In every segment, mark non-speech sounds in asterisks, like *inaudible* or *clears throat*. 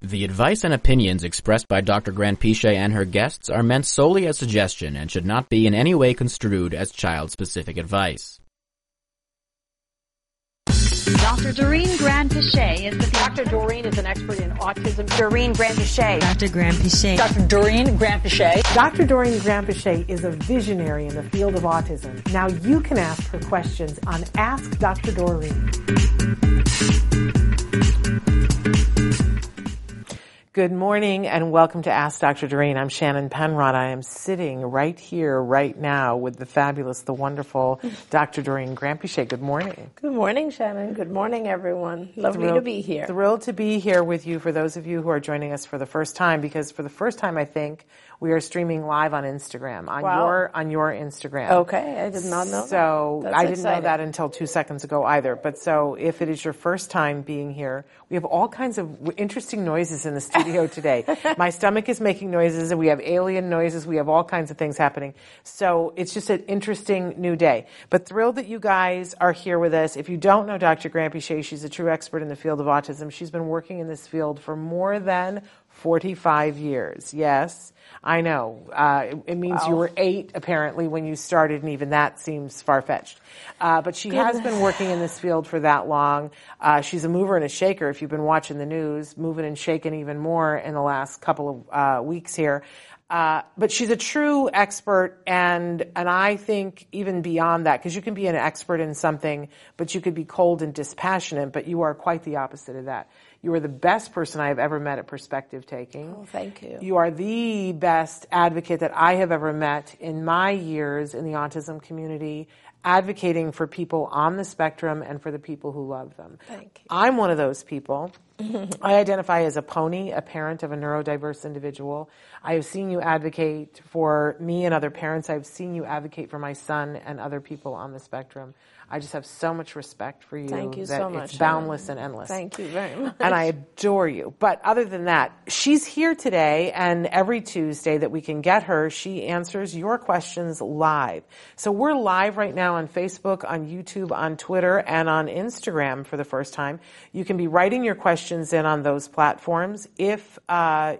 The advice and opinions expressed by Dr. Granpeesheh and her guests are meant solely as suggestion and should not be in any way construed as child-specific advice. Dr. Doreen Granpeesheh is the Dr. Doreen is an expert in autism. Doreen Granpeesheh. Dr. Granpeesheh. Dr. Doreen Granpeesheh. Dr. Doreen Granpeesheh is a visionary in the field of autism. Now you can ask her questions on Ask Dr. Doreen. Good morning and welcome to Ask Dr. Doreen. I'm Shannon Penrod. I am sitting right here, right now with the fabulous, the wonderful *laughs* Dr. Doreen Granpeesheh. Good morning. Good morning, Shannon. Good morning, everyone. Lovely Thrilled- to be here. Thrilled to be here with you for those of you who are joining us for the first time because for the first time, I think, we are streaming live on Instagram, on Wow. your, on your Instagram. Okay, I did not know that. So That's I didn't know that until two seconds ago either. But so if it is your first time being here, we have all kinds of interesting noises in the studio *laughs* today. My stomach is making noises and we have alien noises. We have all kinds of things happening. So it's just an interesting new day. But thrilled that you guys are here with us. If you don't know Dr. Granpeesheh, she's a true expert in the field of autism. She's been working in this field for more than 45 years. Yes, I know. Uh, it, it means you were eight apparently when you started, and even that seems far fetched. Uh, but she has been working in this field for that long. Uh, she's a mover and a shaker. If you've been watching the news, moving and shaking even more in the last couple of uh, weeks here. Uh, but she's a true expert, and and I think even beyond that, because you can be an expert in something, but you could be cold and dispassionate. But you are quite the opposite of that. You are the best person I have ever met at perspective taking. Oh, thank you. You are the best advocate that I have ever met in my years in the autism community, advocating for people on the spectrum and for the people who love them. Thank you. I'm one of those people. *laughs* I identify as a pony, a parent of a neurodiverse individual. I have seen you advocate for me and other parents. I've seen you advocate for my son and other people on the spectrum. I just have so much respect for you. Thank you that so much, It's boundless and endless Thank you very much. and I adore you. But other than that, she's here today, and every Tuesday that we can get her, she answers your questions live. So we're live right now on Facebook, on YouTube, on Twitter, and on Instagram for the first time. You can be writing your questions in on those platforms. If uh,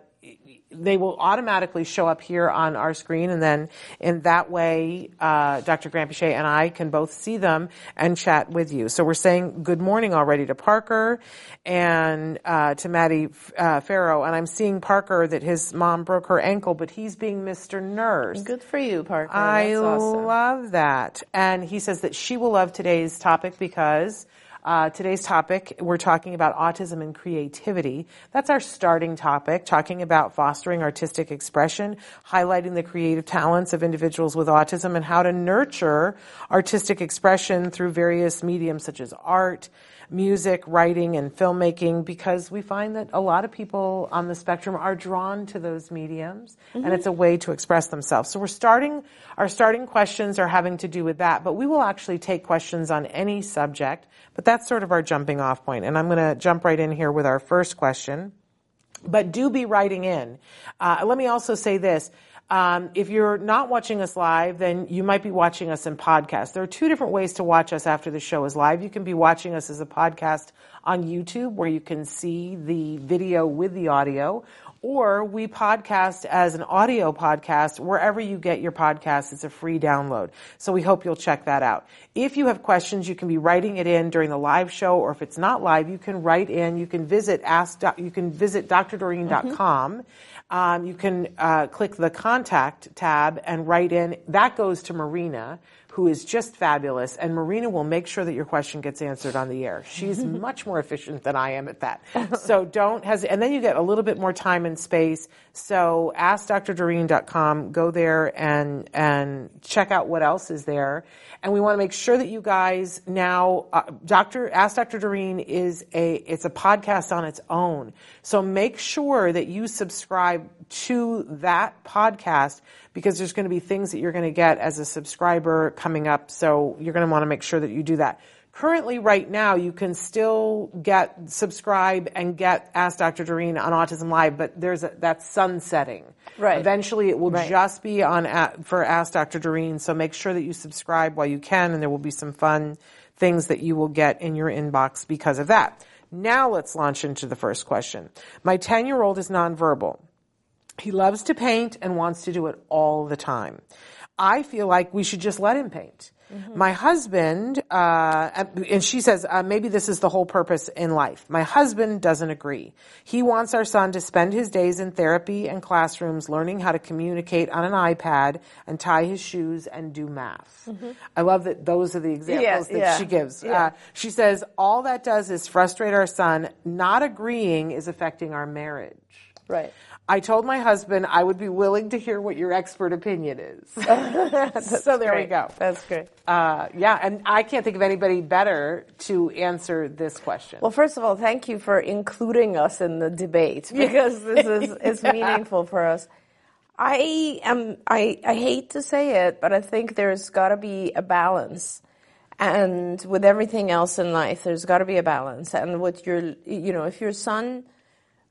they will automatically show up here on our screen, and then in that way, uh, Dr. Granpeesheh and I can both see them and chat with you. So we're saying good morning already to Parker and uh, to Maddie uh, Farrow, and I'm seeing Parker that his mom broke her ankle, but he's being Mr. Nurse. Good for you, Parker. I That's awesome. love that. And he says that she will love today's topic because uh, today's topic, we're talking about autism and creativity. That's our starting topic, talking about fostering artistic expression, highlighting the creative talents of individuals with autism, and how to nurture artistic expression through various mediums such as art, music, writing, and filmmaking because we find that a lot of people on the spectrum are drawn to those mediums and it's a way to express themselves. So we're starting, our starting questions are having to do with that, but we will actually take questions on any subject, but that's sort of our jumping off point. And I'm going to jump right in here with our first question but do be writing in. Uh, let me also say this. Um, if you're not watching us live, then you might be watching us in podcast. There are two different ways to watch us after the show is live. You can be watching us as a podcast on YouTube where you can see the video with the audio, or we podcast as an audio podcast wherever you get your podcast. It's a free download. So we hope you'll check that out. If you have questions, you can be writing it in during the live show, or if it's not live, you can write in. You can visit ask. You can visit drdoreen.com. Um, you can uh, click the contact tab and write in. That goes to Marina, who is just fabulous, and Marina will make sure that your question gets answered on the air. She's *laughs* much more efficient than I am at that. *laughs* So don't hesitate. And then you get a little bit more time and space. So askdrdoreen.com, go there and and check out what else is there. And we want to make sure that you guys now, uh, Dr. Ask Dr. Doreen is a, it's a podcast on its own. So make sure that you subscribe to that podcast because there's going to be things that you're going to get as a subscriber coming up. So you're going to want to make sure that you do that. Currently, right now, you can still get subscribe and get Ask Dr. Doreen on Autism Live, but there's a, that's sunsetting. Right. Eventually, it will Right. just be on for Ask Dr. Doreen. So make sure that you subscribe while you can, and there will be some fun things that you will get in your inbox because of that. Now let's launch into the first question. My 10 year old is nonverbal. He loves to paint and wants to do it all the time. I feel like we should just let him paint. My husband, uh, and she says, uh, maybe this is the whole purpose in life. My husband doesn't agree. He wants our son to spend his days in therapy and classrooms learning how to communicate on an iPad and tie his shoes and do math. I love that those are the examples that yeah, she gives. yeah. Uh, she says, all that does is frustrate our son. Not agreeing is affecting our marriage. Right. I told my husband I would be willing to hear what your expert opinion is. *laughs* so there we go. That's great. Uh, yeah, and I can't think of anybody better to answer this question. Well, first of all, thank you for including us in the debate because this is *laughs* it's meaningful for us. I am I, I hate to say it, but I think there's got to be a balance. And with everything else in life, there's got to be a balance. And with your, you know, if your son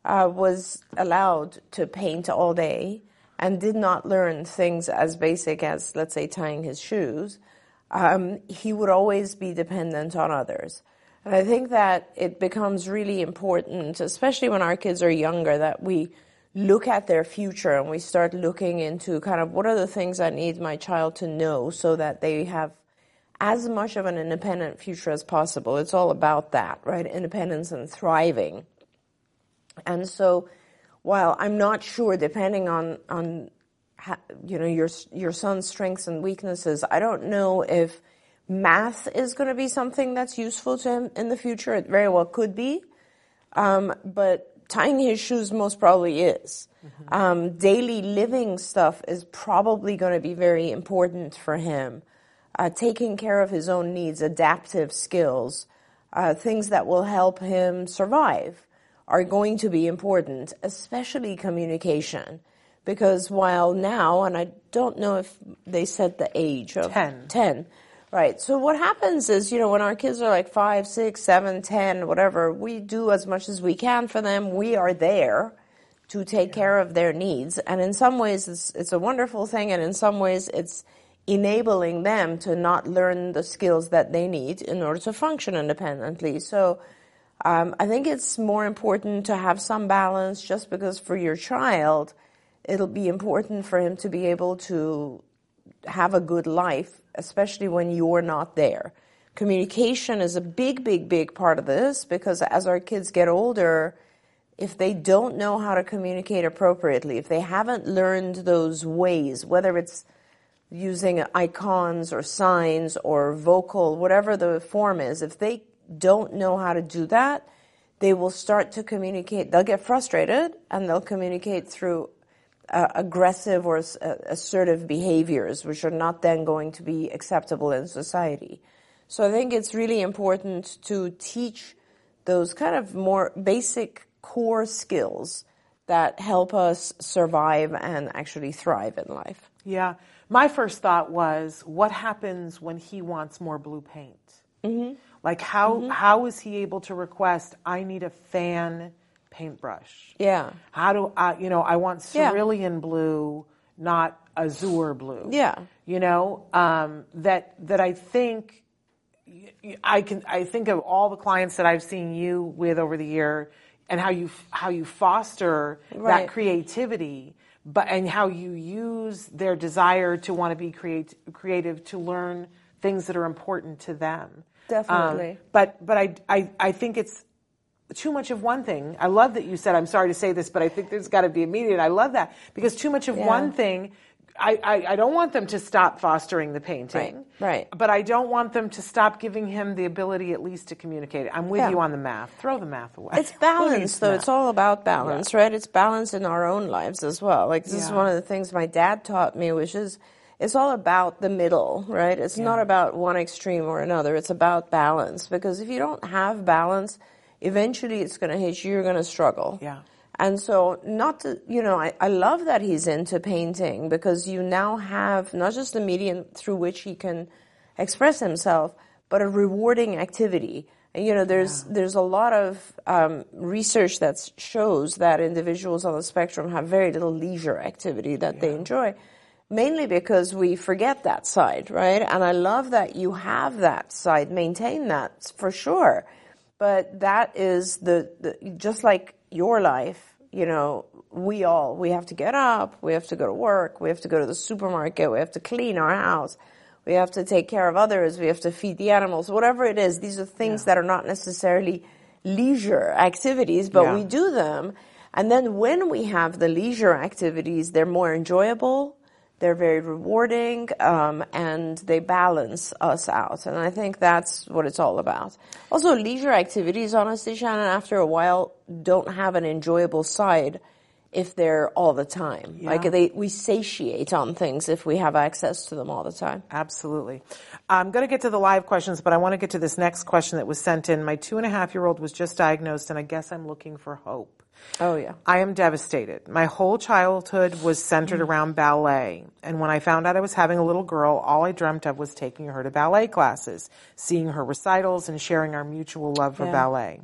uh, was allowed to paint all day and did not learn things as basic as, let's say, tying his shoes, um, he would always be dependent on others. And I think that it becomes really important, especially when our kids are younger, that we look at their future and we start looking into kind of what are the things I need my child to know so that they have as much of an independent future as possible. It's all about that, right? Independence and thriving. And so, while I'm not sure, depending on on you know your your son's strengths and weaknesses, I don't know if math is going to be something that's useful to him in the future. It very well could be, um, but tying his shoes most probably is. Um, daily living stuff is probably going to be very important for him. Uh, taking care of his own needs, adaptive skills, uh, things that will help him survive are going to be important, especially communication. Because while now, and I don't know if they said the age of 10. 10. Right. So what happens is, you know, when our kids are like five, six, seven, ten, whatever, we do as much as we can for them. We are there to take care of their needs. And in some ways, it's, it's a wonderful thing. And in some ways, it's enabling them to not learn the skills that they need in order to function independently. So, um, I think it's more important to have some balance just because for your child, it'll be important for him to be able to have a good life, especially when you're not there. Communication is a big, big, big part of this because as our kids get older, if they don't know how to communicate appropriately, if they haven't learned those ways, whether it's using icons or signs or vocal, whatever the form is, if they don't know how to do that, they will start to communicate. They'll get frustrated and they'll communicate through uh, aggressive or uh, assertive behaviors, which are not then going to be acceptable in society. So I think it's really important to teach those kind of more basic core skills that help us survive and actually thrive in life. Yeah. My first thought was, what happens when he wants more blue paint? Mm-hmm. Like, how how is he able to request? I need a fan paintbrush. Yeah. How do I? You know, I want Yeah. cerulean blue, not azure blue. Yeah. You know, um, that that I think I can. I think of all the clients that I've seen you with over the year, and how you how you foster Right. that creativity, but and how you use their desire to want to be create, creative to learn things that are important to them. Definitely. Um, but but I, I I think it's too much of one thing. I love that you said. I'm sorry to say this, but I think there's got to be immediate. I love that because too much of Yeah. one thing. I, I, I don't want them to stop fostering the painting. Right, right. But I don't want them to stop giving him the ability at least to communicate. I'm with Yeah. you on the math. Throw the math away. It's *laughs* balance, though. math? It's all about balance, right? It's balance in our own lives as well. Like, this is one of the things my dad taught me, which is it's all about the middle, right? It's not about one extreme or another. It's about balance. Because if you don't have balance, eventually it's going to hit you. You're going to struggle. Yeah. And so, not to, you know, I, I love that he's into painting because you now have not just the medium through which he can express himself, but a rewarding activity. And, you know, there's there's a lot of um, research that shows that individuals on the spectrum have very little leisure activity that they enjoy, mainly because we forget that side, right? And I love that you have that side, maintain that for sure. but that is the, the just like your life. You know, we all we have to get up, we have to go to work, we have to go to the supermarket, we have to clean our house, we have to take care of others, we have to feed the animals, whatever it is. These are things that are not necessarily leisure activities, but Yeah. we do them. And then when we have the leisure activities, they're more enjoyable, they're very rewarding, um, and they balance us out. And I think that's what it's all about. Also, leisure activities, honestly, Shannon, after a while, don't have an enjoyable side if they're all the time. Yeah. Like they, we satiate on things if we have access to them all the time. Absolutely. I'm going to get to the live questions, but I want to get to this next question that was sent in. My two and a half year old was just diagnosed, and I guess I'm looking for hope. Oh yeah. I am devastated. My whole childhood was centered mm. around ballet. And when I found out I was having a little girl, all I dreamt of was taking her to ballet classes, seeing her recitals, and sharing our mutual love for Yeah. ballet.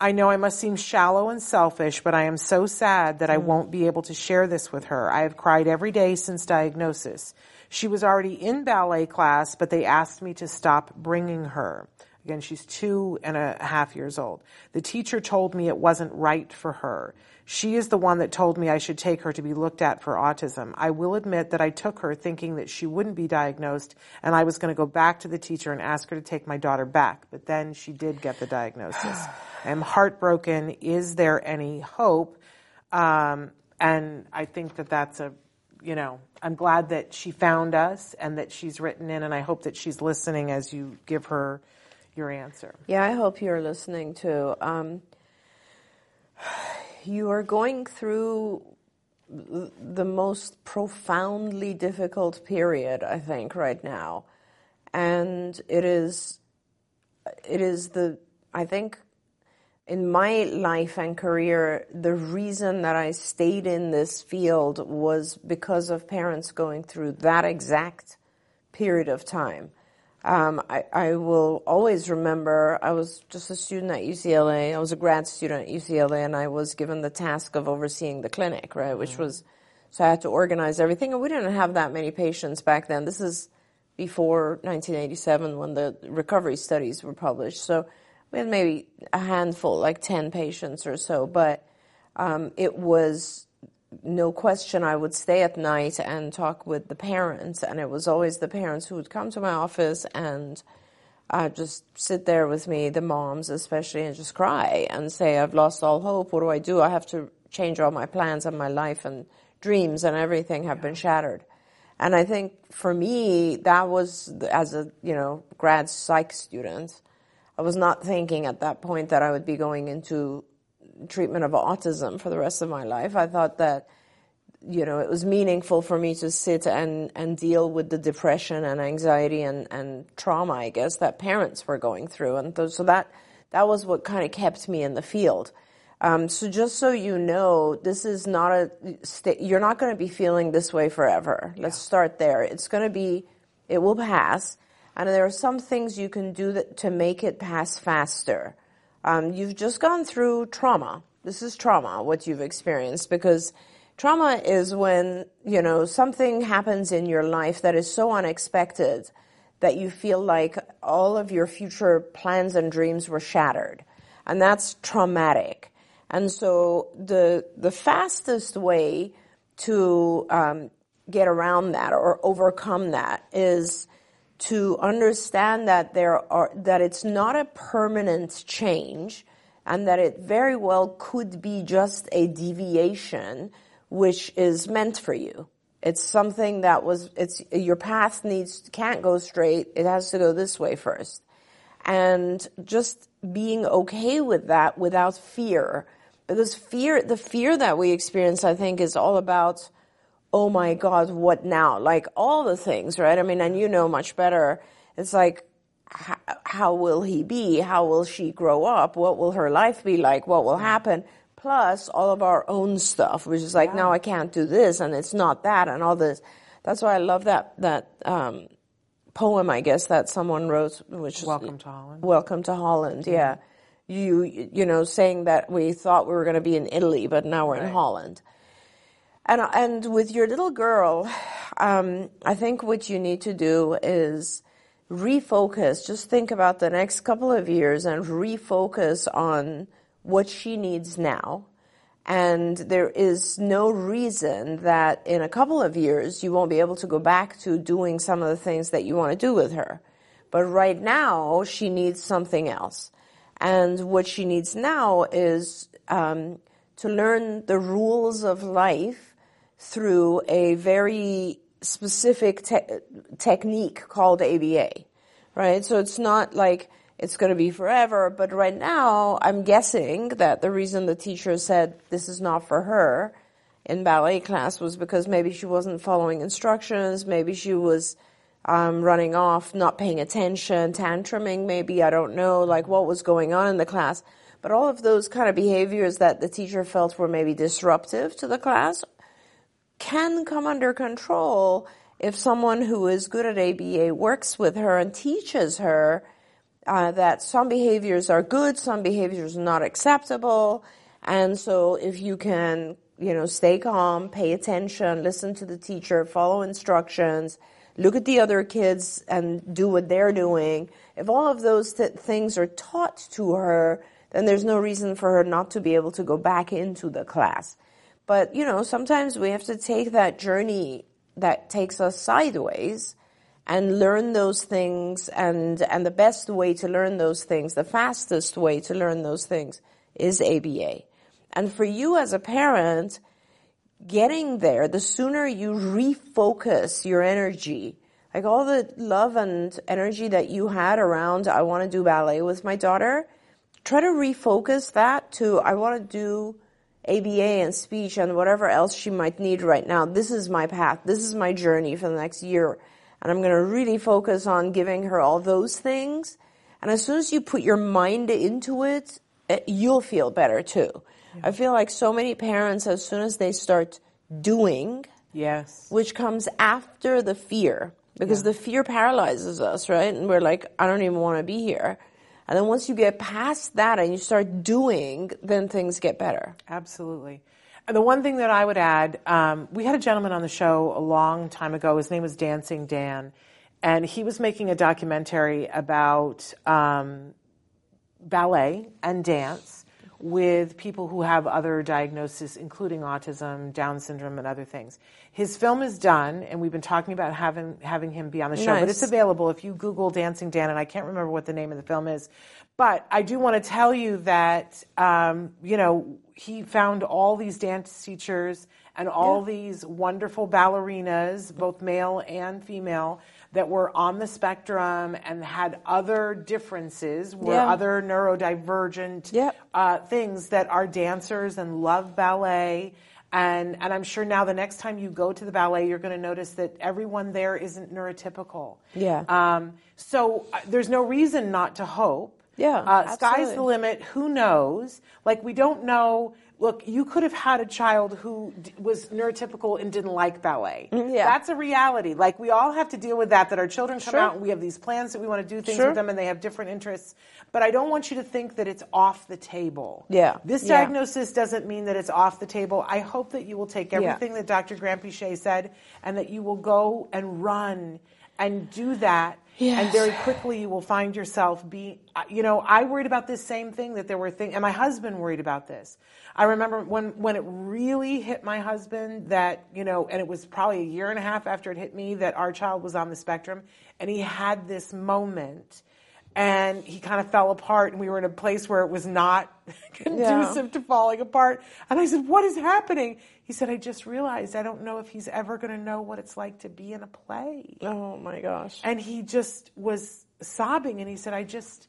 I know I must seem shallow and selfish, but I am so sad that I mm. won't be able to share this with her. I have cried every day since diagnosis. She was already in ballet class, but they asked me to stop bringing her. Again, she's two and a half years old. The teacher told me it wasn't right for her. She is the one that told me I should take her to be looked at for autism. I will admit that I took her thinking that she wouldn't be diagnosed and I was going to go back to the teacher and ask her to take my daughter back. But then she did get the diagnosis. *sighs* I am heartbroken. Is there any hope? Um, and I think that that's a, you know, I'm glad that she found us and that she's written in, and I hope that she's listening as you give her your answer. Yeah, I hope you're listening too. Um, *sighs* you are going through the most profoundly difficult period, I think, right now, and it is, it is the, I think, in my life and career, the reason that I stayed in this field was because of parents going through that exact period of time. Um, I, I will always remember I was just a student at UCLA. I was a grad student at UCLA, and I was given the task of overseeing the clinic, right? Which was so I had to organize everything, and we didn't have that many patients back then. This is before 1987 when the recovery studies were published. So we had maybe a handful, like 10 patients or so, but um, it was no question I would stay at night and talk with the parents, and it was always the parents who would come to my office and uh, just sit there with me, the moms especially, and just cry and say, I've lost all hope. What do I do? I have to change all my plans and my life and dreams and everything have been shattered. And I think for me, that was as a you know grad psych student, I was not thinking at that point that I would be going into treatment of autism for the rest of my life. I thought that you know it was meaningful for me to sit and and deal with the depression and anxiety and and trauma, I guess that parents were going through, and th- so that that was what kind of kept me in the field. Um, so just so you know, this is not a, sta you're not going to be feeling this way forever. Let's start there. It's going to be, it will pass. And there are some things you can do that, to make it pass faster. Um, you've just gone through trauma. This is trauma, what you've experienced, because trauma is when, you know, something happens in your life that is so unexpected that you feel like all of your future plans and dreams were shattered. And that's traumatic. And so the, the fastest way to um, get around that or overcome that is to understand that there are that it's not a permanent change and that it very well could be just a deviation which is meant for you. It's something that was it's your path needs can't go straight. It has to go this way first. And just being okay with that without fear. Because fear the fear that we experience i think is all about oh my God, what now? Like all the things, right? I mean, and you know much better. It's like, how, how will he be? How will she grow up? What will her life be like? What will happen? Plus all of our own stuff, which is like, now I can't do this and it's not that and all this. That's why I love that, that, um, poem, I guess, that someone wrote, which is Welcome to Holland. Welcome to Holland, yeah. You, you know, saying that we thought we were going to be in Italy, but now we're in Holland. And and with your little girl, um, I think what you need to do is refocus. Just think about the next couple of years and refocus on what she needs now. And there is no reason that in a couple of years you won't be able to go back to doing some of the things that you want to do with her. But right now she needs something else. And what she needs now is um, to learn the rules of life through a very specific te- technique called ABA, right? So it's not like it's going to be forever, but right now I'm guessing that the reason the teacher said this is not for her in ballet class was because maybe she wasn't following instructions, maybe she was um, running off, not paying attention, tantruming, maybe, I don't know, like what was going on in the class. But all of those kind of behaviors that the teacher felt were maybe disruptive to the class can come under control if someone who is good at ABA works with her and teaches her uh, that some behaviors are good, some behaviors are not acceptable, and so if you can, you know, stay calm, pay attention, listen to the teacher, follow instructions, look at the other kids and do what they're doing. If all of those th- things are taught to her, then there's no reason for her not to be able to go back into the class. But, you know, sometimes we have to take that journey that takes us sideways and learn those things and, and the best way to learn those things, the fastest way to learn those things is ABA. And for you as a parent, getting there, the sooner you refocus your energy, like all the love and energy that you had around, I want to do ballet with my daughter, try to refocus that to, I want to do ABA and speech and whatever else she might need right now. This is my path. This is my journey for the next year. And I'm going to really focus on giving her all those things. And as soon as you put your mind into it, it you'll feel better too. Yeah. I feel like so many parents, as soon as they start doing, yes, which comes after the fear, because yeah. the fear paralyzes us, right? And we're like, I don't even want to be here. And then once you get past that and you start doing, then things get better. Absolutely. And the one thing that I would add, um, we had a gentleman on the show a long time ago. His name was Dancing Dan, and he was making a documentary about um, ballet and dance with people who have other diagnoses, including autism, Down syndrome, and other things. His film is done, and we've been talking about having having him be on the show. Nice. But it's available if you Google Dancing Dan, and I can't remember what the name of the film is. But I do want to tell you that um, you know he found all these dance teachers and all yeah. these wonderful ballerinas, both male and female, that were on the spectrum and had other differences, were yeah. other neurodivergent yep. uh, things that are dancers and love ballet. And, and I'm sure now the next time you go to the ballet, you're going to notice that everyone there isn't neurotypical. Yeah. Um, so uh, there's no reason not to hope. Yeah. Uh, sky's the limit. Who knows? Like we don't know look, you could have had a child who d- was neurotypical and didn't like ballet. Mm, yeah. That's a reality. Like, we all have to deal with that, that our children come sure. out and we have these plans that we want to do things sure. with them and they have different interests. But I don't want you to think that it's off the table. Yeah. This yeah. diagnosis doesn't mean that it's off the table. I hope that you will take everything yeah. that Dr. Granpeesheh said and that you will go and run and do that Yes. And very quickly you will find yourself being, you know, I worried about this same thing that there were things, and my husband worried about this. I remember when, when it really hit my husband that, you know, and it was probably a year and a half after it hit me that our child was on the spectrum, and he had this moment and he kind of fell apart and we were in a place where it was not *laughs* conducive yeah. to falling apart and i said what is happening he said i just realized i don't know if he's ever going to know what it's like to be in a play oh my gosh and he just was sobbing and he said i just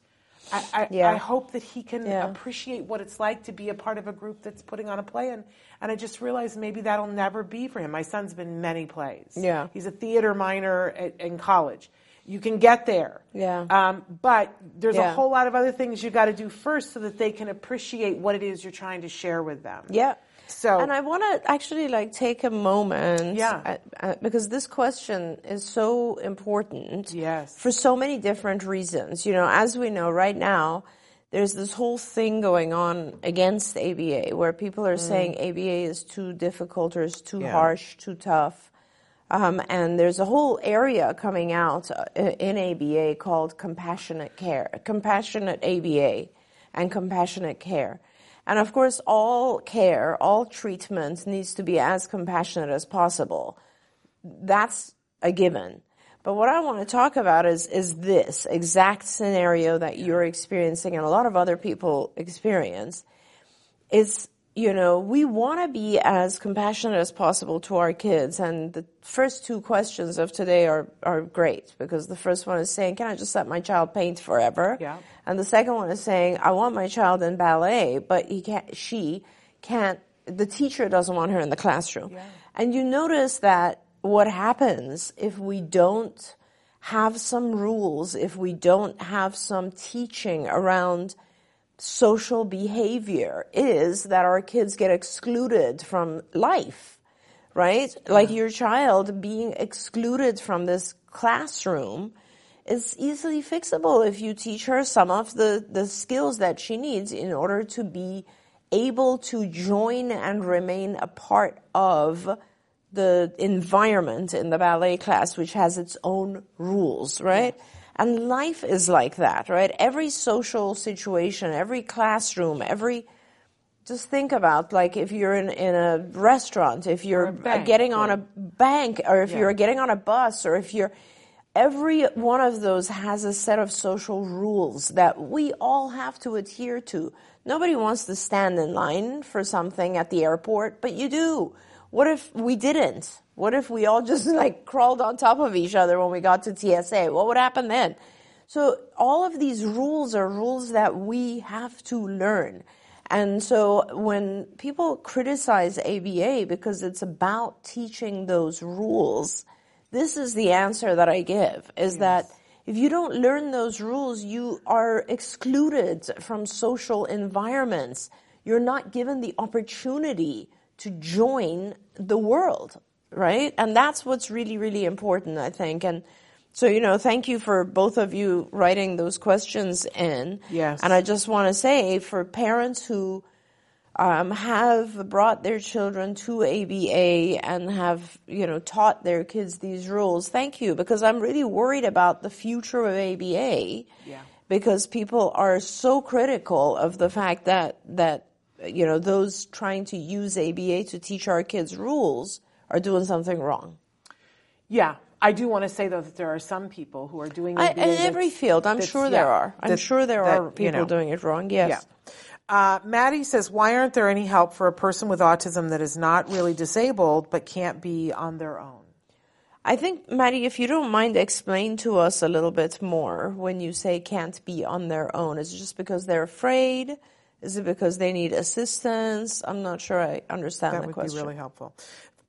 I, I, yeah. I hope that he can yeah. appreciate what it's like to be a part of a group that's putting on a play and, and I just realized maybe that'll never be for him. My son's been many plays. Yeah. He's a theater minor at, in college you can get there. Yeah. Um, but there's yeah. a whole lot of other things you got to do first so that they can appreciate what it is you're trying to share with them. Yeah. So and I want to actually like take a moment, yeah, at, uh, because this question is so important. Yes. For so many different reasons. You know, as we know right now, there's this whole thing going on against ABA where people are mm. saying ABA is too difficult or is too yeah. harsh, too tough. Um, and there's a whole area coming out uh, in ABA called compassionate care, compassionate ABA, and compassionate care. And of course, all care, all treatment needs to be as compassionate as possible. That's a given. But what I want to talk about is, is this exact scenario that you're experiencing and a lot of other people experience is you know, we want to be as compassionate as possible to our kids. And the first two questions of today are, are great because the first one is saying, can I just let my child paint forever? Yeah. And the second one is saying, I want my child in ballet, but he can't, she can't, the teacher doesn't want her in the classroom. Yeah. And you notice that what happens if we don't have some rules, if we don't have some teaching around social behavior is that our kids get excluded from life, right? Like your child being excluded from this classroom is easily fixable if you teach her some of the, the skills that she needs in order to be able to join and remain a part of the environment in the ballet class, which has its own rules, right? And life is like that, right? Every social situation, every classroom, every, just think about like if you're in, in a restaurant, if you're bank, getting on a bank, or if Yeah. you're getting on a bus, or if you're, every one of those has a set of social rules that we all have to adhere to. Nobody wants to stand in line for something at the airport, but you do. What if we didn't? What if we all just *laughs* like crawled on top of each other when we got to TSA? What would happen then? So all of these rules are rules that we have to learn. And so when people criticize ABA because it's about teaching those rules, this is the answer that I give is that if you don't learn those rules, you are excluded from social environments. You're not given the opportunity to join the world, right? And that's what's really, really important, I think. And so, you know, thank you for both of you writing those questions in. Yes. And I just want to say for parents who um, have brought their children to ABA and have, you know, taught their kids these rules, thank you, because I'm really worried about the future of ABA. Yeah. Because people are so critical of the fact that, that, you know, those trying to use ABA to teach our kids rules are doing something wrong. Yeah. I do want to say though that there are some people who are doing it in every field, I'm sure yeah, there are. I'm that- sure there that, are you people know, doing it wrong. Yes. Yeah. Uh, Maddie says, why aren't there any help for a person with autism that is not really disabled but can't be on their own? I think, Maddie, if you don't mind, explain to us a little bit more when you say can't be on their own. Is it just because they're afraid? Is it because they need assistance? I'm not sure I understand That would question. be really helpful.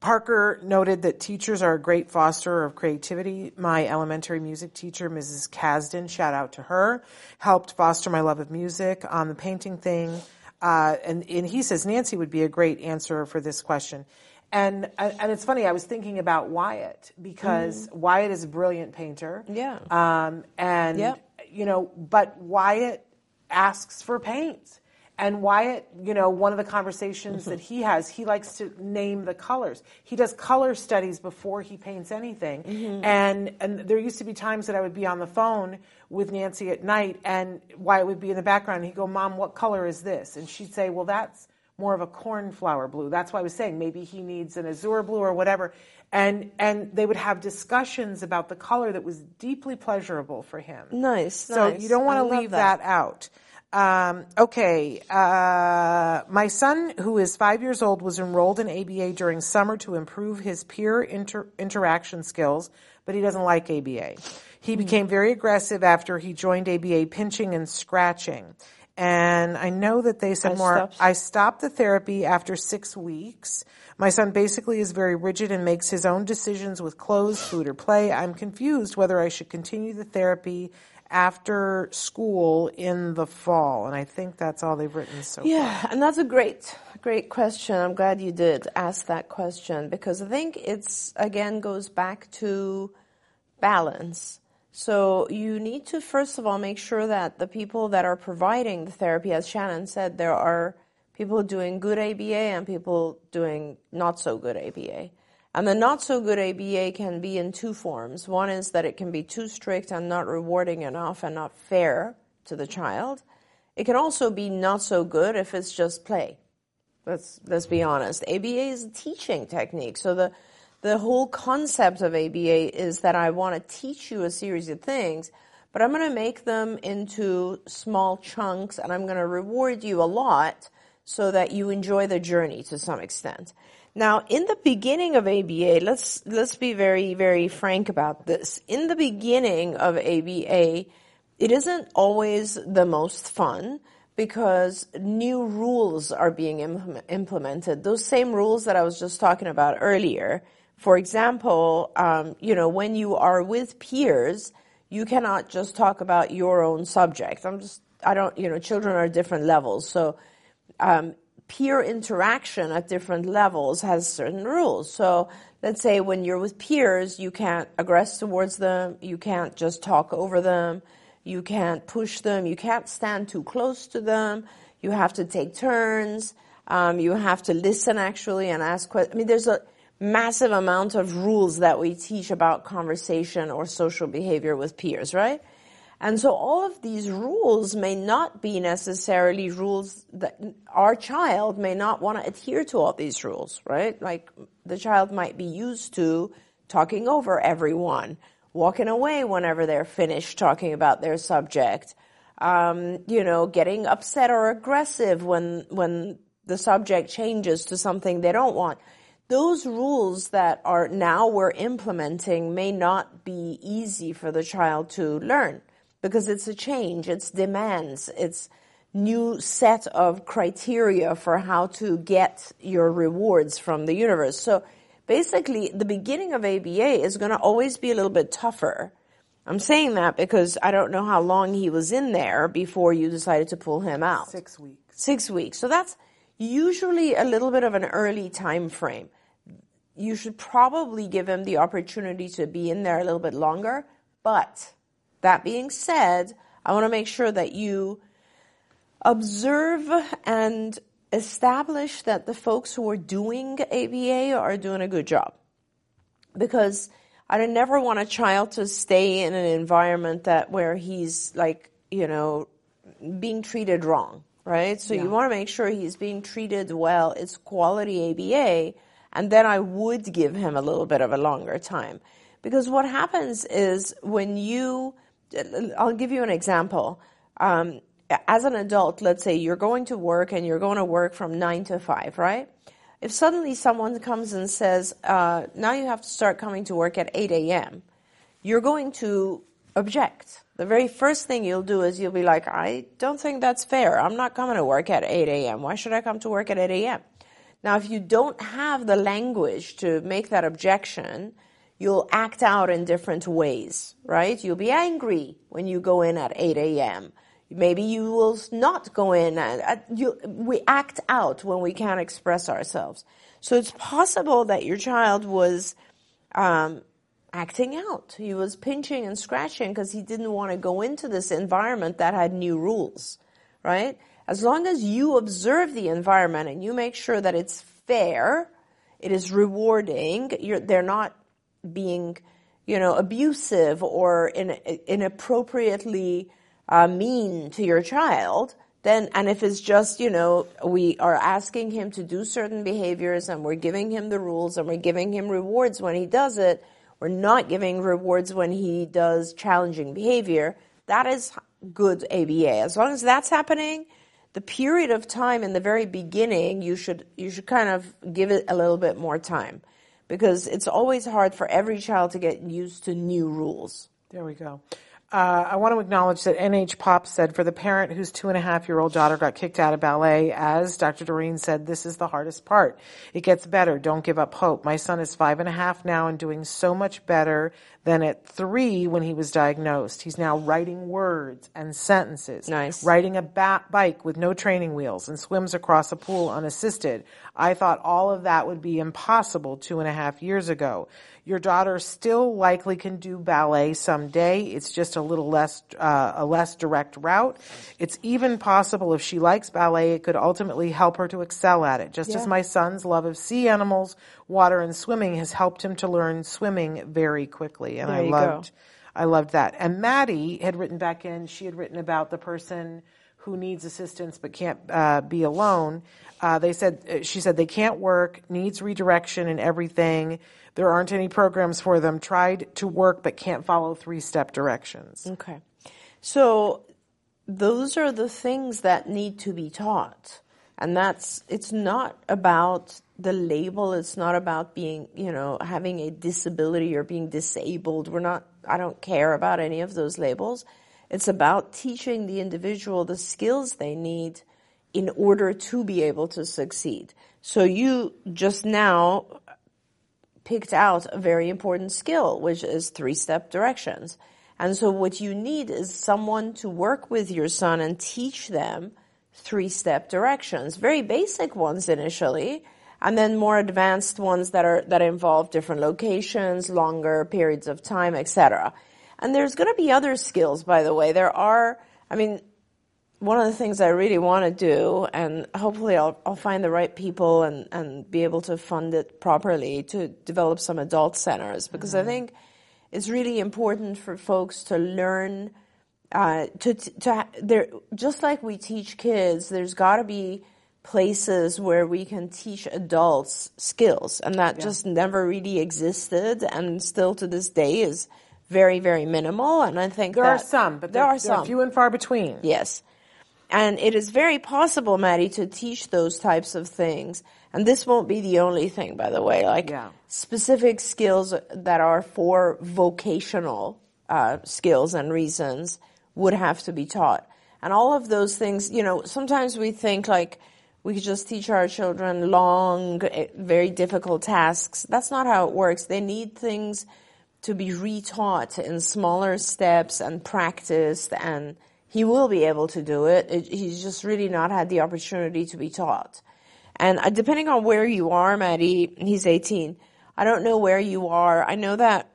Parker noted that teachers are a great fosterer of creativity. My elementary music teacher, Mrs. Kasdan, shout out to her, helped foster my love of music on the painting thing. Uh, and, and he says Nancy would be a great answer for this question. And, and it's funny, I was thinking about Wyatt because Wyatt is a brilliant painter. Mm-hmm. Yeah. Um, and, Yep. you know, but Wyatt asks for paint. And Wyatt, you know, one of the conversations mm-hmm. that he has, he likes to name the colors. He does color studies before he paints anything. Mm-hmm. And and there used to be times that I would be on the phone with Nancy at night and Wyatt would be in the background and he'd go, Mom, what color is this? And she'd say, Well, that's more of a cornflower blue. That's why I was saying maybe he needs an azure blue or whatever. And and they would have discussions about the color that was deeply pleasurable for him. Nice. So nice. you don't want to leave that. out. Um, okay. Uh, my son, who is five years old, was enrolled in ABA during summer to improve his peer inter- interaction skills, but he doesn't like ABA. He Hmm. became very aggressive after he joined ABA, pinching and scratching. And I know that they said I more. stopped. I stopped the therapy after six weeks. My son basically is very rigid and makes his own decisions with clothes, food, or play. I'm confused whether I should continue the therapy after school in the fall. And I think that's all they've written so far. Yeah, and that's a great, great question. I'm glad you did ask that question because I think it's again goes back to balance. So you need to first of all make sure that the people that are providing the therapy, as Shannon said, there are people doing good ABA and people doing not so good ABA. And the not so good ABA can be in two forms. One is that it can be too strict and not rewarding enough and not fair to the child. It can also be not so good if it's just play. Let's let's be honest. ABA is a teaching technique. So the the whole concept of ABA is that I want to teach you a series of things, but I'm going to make them into small chunks and I'm going to reward you a lot so that you enjoy the journey to some extent. Now, in the beginning of ABA, let's let's be very very frank about this. In the beginning of ABA, it isn't always the most fun because new rules are being implemented. Those same rules that I was just talking about earlier. For example, um, you know, when you are with peers, you cannot just talk about your own subject. I'm just, I don't, you know, children are different levels, so. Um, peer interaction at different levels has certain rules. So let's say when you're with peers, you can't aggress towards them, you can't just talk over them, you can't push them, you can't stand too close to them, you have to take turns, um, you have to listen actually and ask questions. I mean, there's a massive amount of rules that we teach about conversation or social behavior with peers, right? And so all of these rules may not be necessarily rules that our child may not want to adhere to all these rules, right? Like the child might be used to talking over everyone, walking away whenever they're finished talking about their subject, um, you know, getting upset or aggressive when, when the subject changes to something they don't want. Those rules that are now we're implementing may not be easy for the child to learn because it's a change, it's demands, it's new set of criteria for how to get your rewards from the universe. So basically, the beginning of ABA is going to always be a little bit tougher. I'm saying that because I don't know how long he was in there before you decided to pull him out. Six weeks. Six weeks. So that's usually a little bit of an early time frame. You should probably give him the opportunity to be in there a little bit longer, but that being said, I want to make sure that you observe and establish that the folks who are doing ABA are doing a good job. Because I don't never want a child to stay in an environment that where he's like, you know, being treated wrong, right? So yeah. you want to make sure he's being treated well. It's quality ABA. And then I would give him a little bit of a longer time. Because what happens is when you I'll give you an example. Um, as an adult, let's say you're going to work and you're going to work from nine to five, right? If suddenly someone comes and says, uh, now you have to start coming to work at 8 a.m., you're going to object. The very first thing you'll do is you'll be like, I don't think that's fair. I'm not coming to work at 8 a.m. Why should I come to work at 8 a.m.? Now, if you don't have the language to make that objection, you'll act out in different ways, right? You'll be angry when you go in at 8 a.m. Maybe you will not go in uh, you, we act out when we can't express ourselves. So it's possible that your child was um, acting out. He was pinching and scratching because he didn't want to go into this environment that had new rules, right? As long as you observe the environment and you make sure that it's fair, it is rewarding, they're not being, you know, abusive or in, inappropriately uh, mean to your child, then, and if it's just, you know, we are asking him to do certain behaviors and we're giving him the rules and we're giving him rewards when he does it, we're not giving rewards when he does challenging behavior, that is good ABA. As long as that's happening, the period of time in the very beginning, you should, you should kind of give it a little bit more time because it's always hard for every child to get used to new rules. There we go. Uh, I want to acknowledge that NH Pop said for the parent whose two and a half year old daughter got kicked out of ballet, as Dr. Doreen said, this is the hardest part. It gets better. Don't give up hope. My son is five and a half now and doing so much better than at three when he was diagnosed. He's now writing words and sentences. Nice. Riding a ba- bike with no training wheels and swims across a pool unassisted. I thought all of that would be impossible two and a half years ago. Your daughter still likely can do ballet someday. It's just just a little less, uh, a less direct route. It's even possible if she likes ballet, it could ultimately help her to excel at it. Just as my son's love of sea animals, water, and swimming has helped him to learn swimming very quickly. And There I loved, go. I loved that. And Maddie had written back in, she had written about the person who needs assistance but can't uh, be alone. Uh, they said, uh, she said they can't work, needs redirection and everything. There aren't any programs for them. Tried to work but can't follow three step directions. Okay. So those are the things that need to be taught. And that's, it's not about the label. It's not about being, you know, having a disability or being disabled. We're not, I don't care about any of those labels. It's about teaching the individual the skills they need in order to be able to succeed. So you just now picked out a very important skill, which is three-step directions. And so what you need is someone to work with your son and teach them three-step directions, very basic ones initially, and then more advanced ones that are, that involve different locations, longer periods of time, etc. And there's going to be other skills, by the way. There are, I mean, one of the things I really want to do, and hopefully I'll, I'll find the right people and, and be able to fund it properly to develop some adult centers because I mm-hmm. think it's really important for folks to learn uh, to to there just like we teach kids. There's got to be places where we can teach adults skills, and that just never really existed, and still to this day is very very minimal. And I think There are some, but there they're, are some few and far between. Yes. And it is very possible, Maddie, to teach those types of things. And this won't be the only thing, by the way. Like Yeah. specific skills that are for vocational uh, skills and reasons would have to be taught. And all of those things, you know, sometimes we think like we could just teach our children long, eh, very difficult tasks. That's not how it works. They need things to be retaught in smaller steps and practiced and he will be able to do it. it. He's just really not had the opportunity to be taught. And uh, depending on where you are, Maddie, he's 18. I don't know where you are. I know that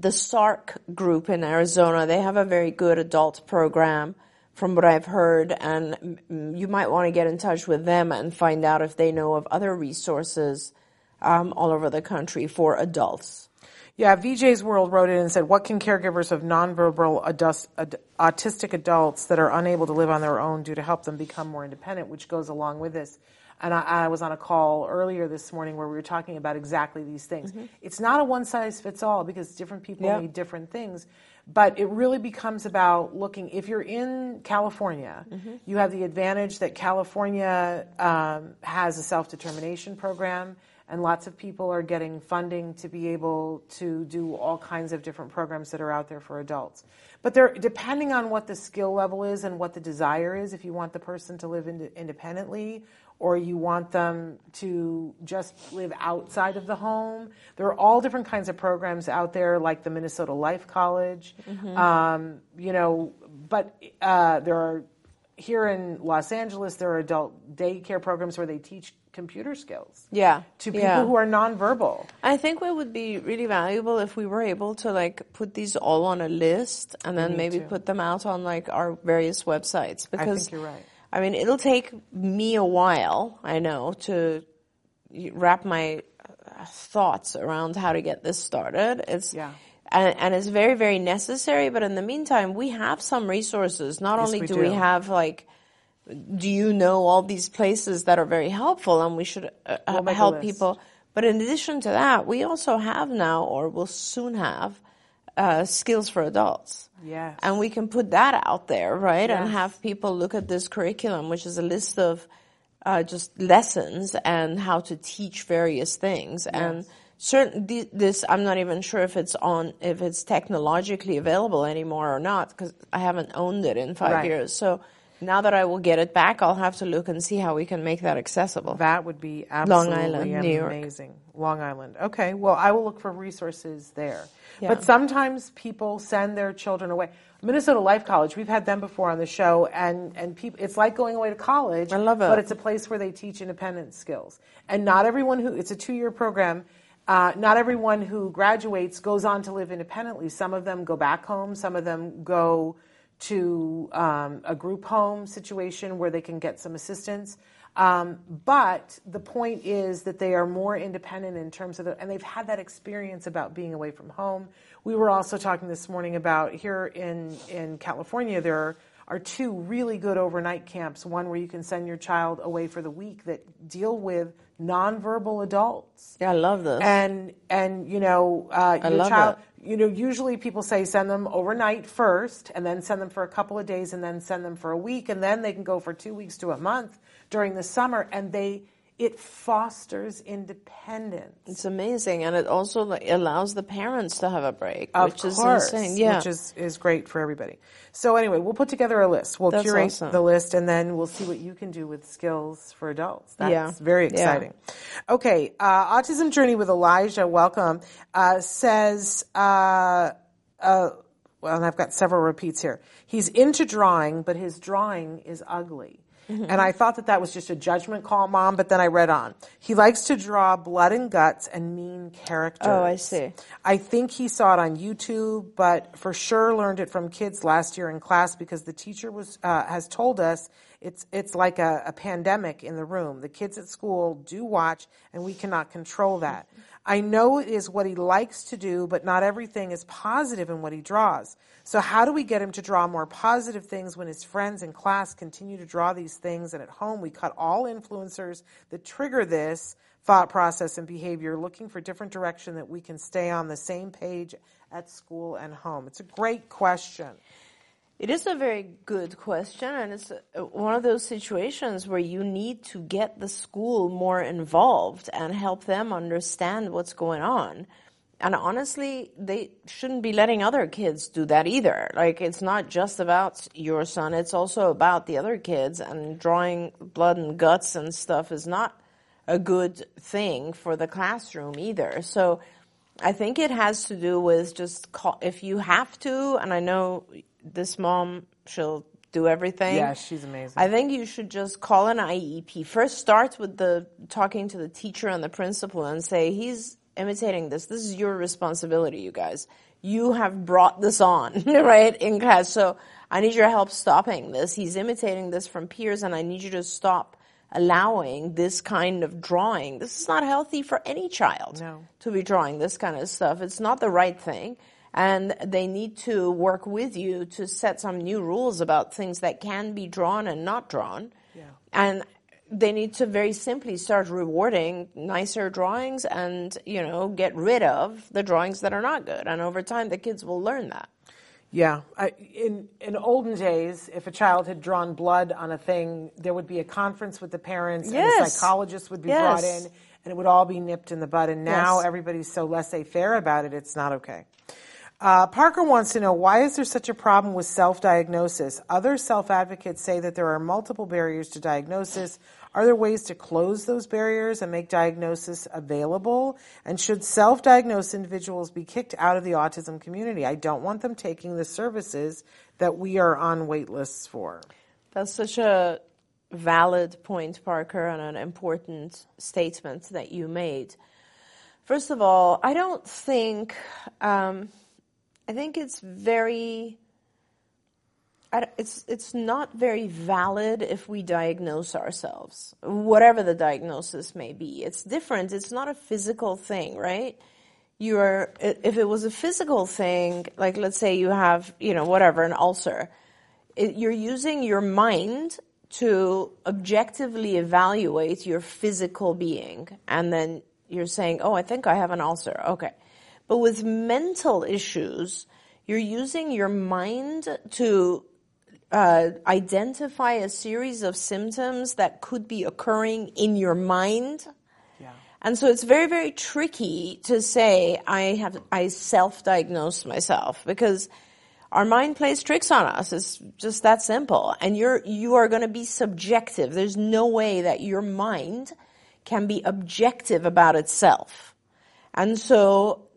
the SARRC group in Arizona, they have a very good adult program from what I've heard and you might want to get in touch with them and find out if they know of other resources um, all over the country for adults. Yeah, VJ's World wrote in and said, "What can caregivers of nonverbal ad- autistic adults that are unable to live on their own do to help them become more independent?" Which goes along with this. And I, I was on a call earlier this morning where we were talking about exactly these things. It's not a one size fits all because different people Yeah. need different things. But it really becomes about looking. If you're in California, you have the advantage that California um, has a self determination program and lots of people are getting funding to be able to do all kinds of different programs that are out there for adults. But they're depending on what the skill level is and what the desire is. If you want the person to live ind- independently, or you want them to just live outside of the home, there are all different kinds of programs out there, like the Minnesota Life College. Um, you know, but uh, there are here in Los Angeles, there are adult daycare programs where they teach computer skills Yeah. to people yeah. who are nonverbal. I think it would be really valuable if we were able to like put these all on a list and then maybe put them out on like our various websites because you're right. I mean, it'll take me a while, I know, to wrap my uh, thoughts around how to get this started. It's Yeah. and, and it's very very necessary. But in the meantime, we have some resources. Not Yes, only we do, we have like. Do you know all these places that are very helpful, and we should uh, We'll help people? But in addition to that, we also have now, or will soon have, uh, skills for adults. Yes. And we can put that out there, right? And have people look at this curriculum, which is a list of uh, just lessons and how to teach various things. And certain th- this, I'm not even sure if it's on, if it's technologically available anymore or not, because I haven't owned it in five Right. years. So now that I will get it back, I'll have to look and see how we can make that accessible. That would be absolutely Island, New York. amazing. Long Island. Okay, well, I will look for resources there. Yeah. But sometimes people send their children away. Minnesota Life College, we've had them before on the show, and, and people, it's like going away to college. I love it. But it's a place where they teach independent skills. And not everyone who, it's a two year program, Uh, not everyone who graduates goes on to live independently. Some of them go back home. Some of them go to um, a group home situation where they can get some assistance. Um, but the point is that they are more independent in terms of the, and they've had that experience about being away from home. We were also talking this morning about here in, in California, there are, are two really good overnight camps. One where you can send your child away for the week that deal with nonverbal adults. Yeah, I love this. And, and, you know, uh, your love child, it. you know, usually people say send them overnight first and then send them for a couple of days and then send them for a week and then they can go for two weeks to a month during the summer and they, it fosters independence. It's amazing, and it also like, allows the parents to have a break, Of which is insane. Yeah, which is, is great for everybody. So anyway, we'll put together a list. We'll That's curate awesome. the list, and then we'll see what you can do with skills for adults. That's Yeah. very Yeah. exciting. Okay, uh, autism journey with Elijah. Welcome. Uh, says. Uh, uh, well, and I've got several repeats here. He's into drawing, but his drawing is ugly. Mm-hmm. And I thought that that was just a judgment call, Mom, but then I read on. He likes to draw blood and guts and mean characters. Oh, I see. I think he saw it on YouTube, but for sure learned it from kids last year in class because the teacher was uh, has told us it's it's like a, a pandemic in the room. The kids at school do watch, and we cannot control that. *laughs* I know it is what he likes to do, but not everything is positive in what he draws. So how do we get him to draw more positive things when his friends in class continue to draw these things and at home we cut all influencers that trigger this thought process and behavior looking for different direction that we can stay on the same page at school and home? It's a great question. It is a very good question, and it's one of those situations where you need to get the school more involved and help them understand what's going on. And honestly, they shouldn't be letting other kids do that either. Like, it's not just about your son, it's also about the other kids, and drawing blood and guts and stuff is not a good thing for the classroom either. So, I think it has to do with just call, if you have to, and I know this mom, she'll do everything. Yeah, she's amazing. I think you should just call an IEP. First, start with the talking to the teacher and the principal and say, he's imitating this. This is your responsibility, you guys. You have brought this on, *laughs* right, in class. So I need your help stopping this. He's imitating this from peers and I need you to stop allowing this kind of drawing. This is not healthy for any child No. to be drawing this kind of stuff. It's not the right thing. And they need to work with you to set some new rules about things that can be drawn and not drawn. Yeah. And they need to very simply start rewarding nicer drawings and, you know, get rid of the drawings that are not good. And over time, the kids will learn that. Yeah, I, in in olden days, if a child had drawn blood on a thing, there would be a conference with the parents, yes. and a psychologist would be Yes. brought in, and it would all be nipped in the bud. And now Yes. everybody's so laissez-faire about it; it's not okay. Uh, Parker wants to know why is there such a problem with self-diagnosis? Other self-advocates say that there are multiple barriers to diagnosis. Are there ways to close those barriers and make diagnosis available? And should self-diagnosed individuals be kicked out of the autism community? I don't want them taking the services that we are on wait lists for. That's such a valid point, Parker, and an important statement that you made. First of all, I don't think, um, I think it's very, it's, it's not very valid if we diagnose ourselves, whatever the diagnosis may be. It's different. It's not a physical thing, right? You're, if it was a physical thing, like let's say you have, you know, whatever, an ulcer, it, you're using your mind to objectively evaluate your physical being. And then you're saying, oh, I think I have an ulcer. Okay. But with mental issues, you're using your mind to uh, identify a series of symptoms that could be occurring in your mind. Yeah. And so it's very, very tricky to say I have, I self-diagnose myself because our mind plays tricks on us. It's just that simple. And you're, you are going to be subjective. There's no way that your mind can be objective about itself. And so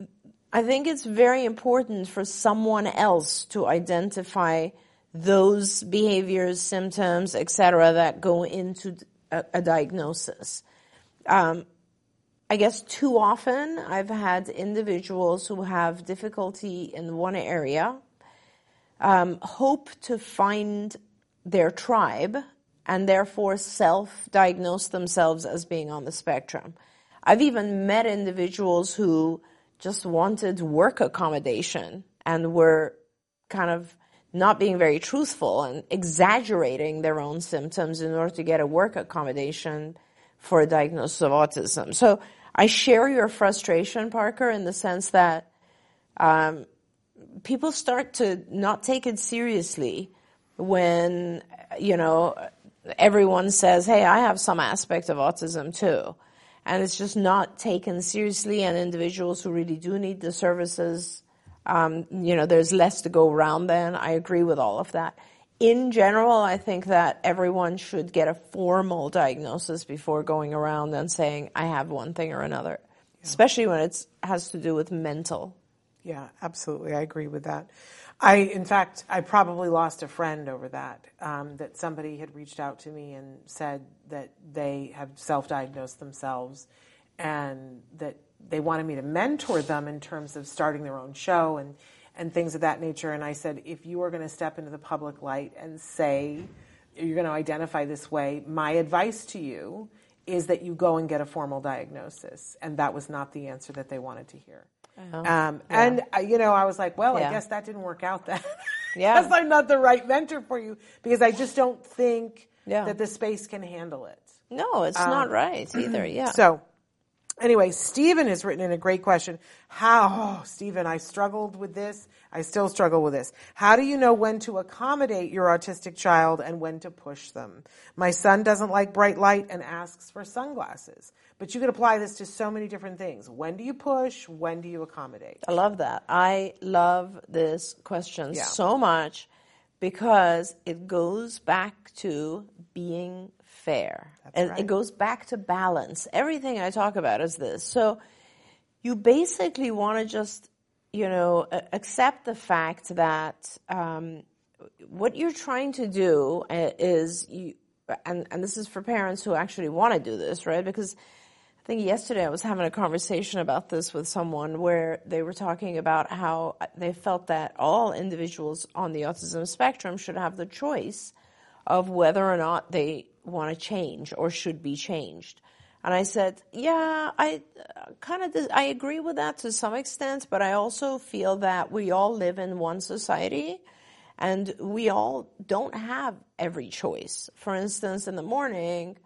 I think it's very important for someone else to identify those behaviors, symptoms, etc., that go into a, a diagnosis. Um, I guess too often I've had individuals who have difficulty in one area um, hope to find their tribe and therefore self-diagnose themselves as being on the spectrum. I've even met individuals who just wanted work accommodation and were kind of not being very truthful and exaggerating their own symptoms in order to get a work accommodation for a diagnosis of autism. So I share your frustration, Parker, in the sense that um, people start to not take it seriously when, you know, everyone says, hey, I have some aspect of autism too. And it's just not taken seriously, and individuals who really do need the services, um, you know, there's less to go around then. I agree with all of that. In general, I think that everyone should get a formal diagnosis before going around and saying, I have one thing or another, especially when it has to do with mental. Yeah, absolutely. I agree with that. I, in fact, I probably lost a friend over that. Um, that somebody had reached out to me and said that they have self-diagnosed themselves, and that they wanted me to mentor them in terms of starting their own show and and things of that nature. And I said, if you are going to step into the public light and say you're going to identify this way, my advice to you is that you go and get a formal diagnosis. And that was not the answer that they wanted to hear. Oh, Um, And uh, you know, I was like, well, Yeah. I guess that didn't work out. Then, *laughs* Yeah. I'm not the right mentor for you because I just don't think Yeah. that the space can handle it. No, it's not right either. *clears throat* Yeah. So, anyway, Stephen has written in a great question. How, oh, Stephen, I struggled with this. I still struggle with this. How do you know when to accommodate your autistic child and when to push them? My son doesn't like bright light and asks for sunglasses. But you could apply this to so many different things. When do you push? When do you accommodate? I love that. I love this question Yeah. so much because it goes back to being fair. and right. it goes back to balance. Everything I talk about is this. So you basically want to just, you know, accept the fact that um, what you're trying to do uh, is you, and, and this is for parents who actually want to do this, right? Because I think yesterday I was having a conversation about this with someone where they were talking about how they felt that all individuals on the autism spectrum should have the choice of whether or not they want to change or should be changed. And I said, yeah, I kind of, I agree with that to some extent, but I also feel that we all live in one society and we all don't have every choice. For instance, in the morning,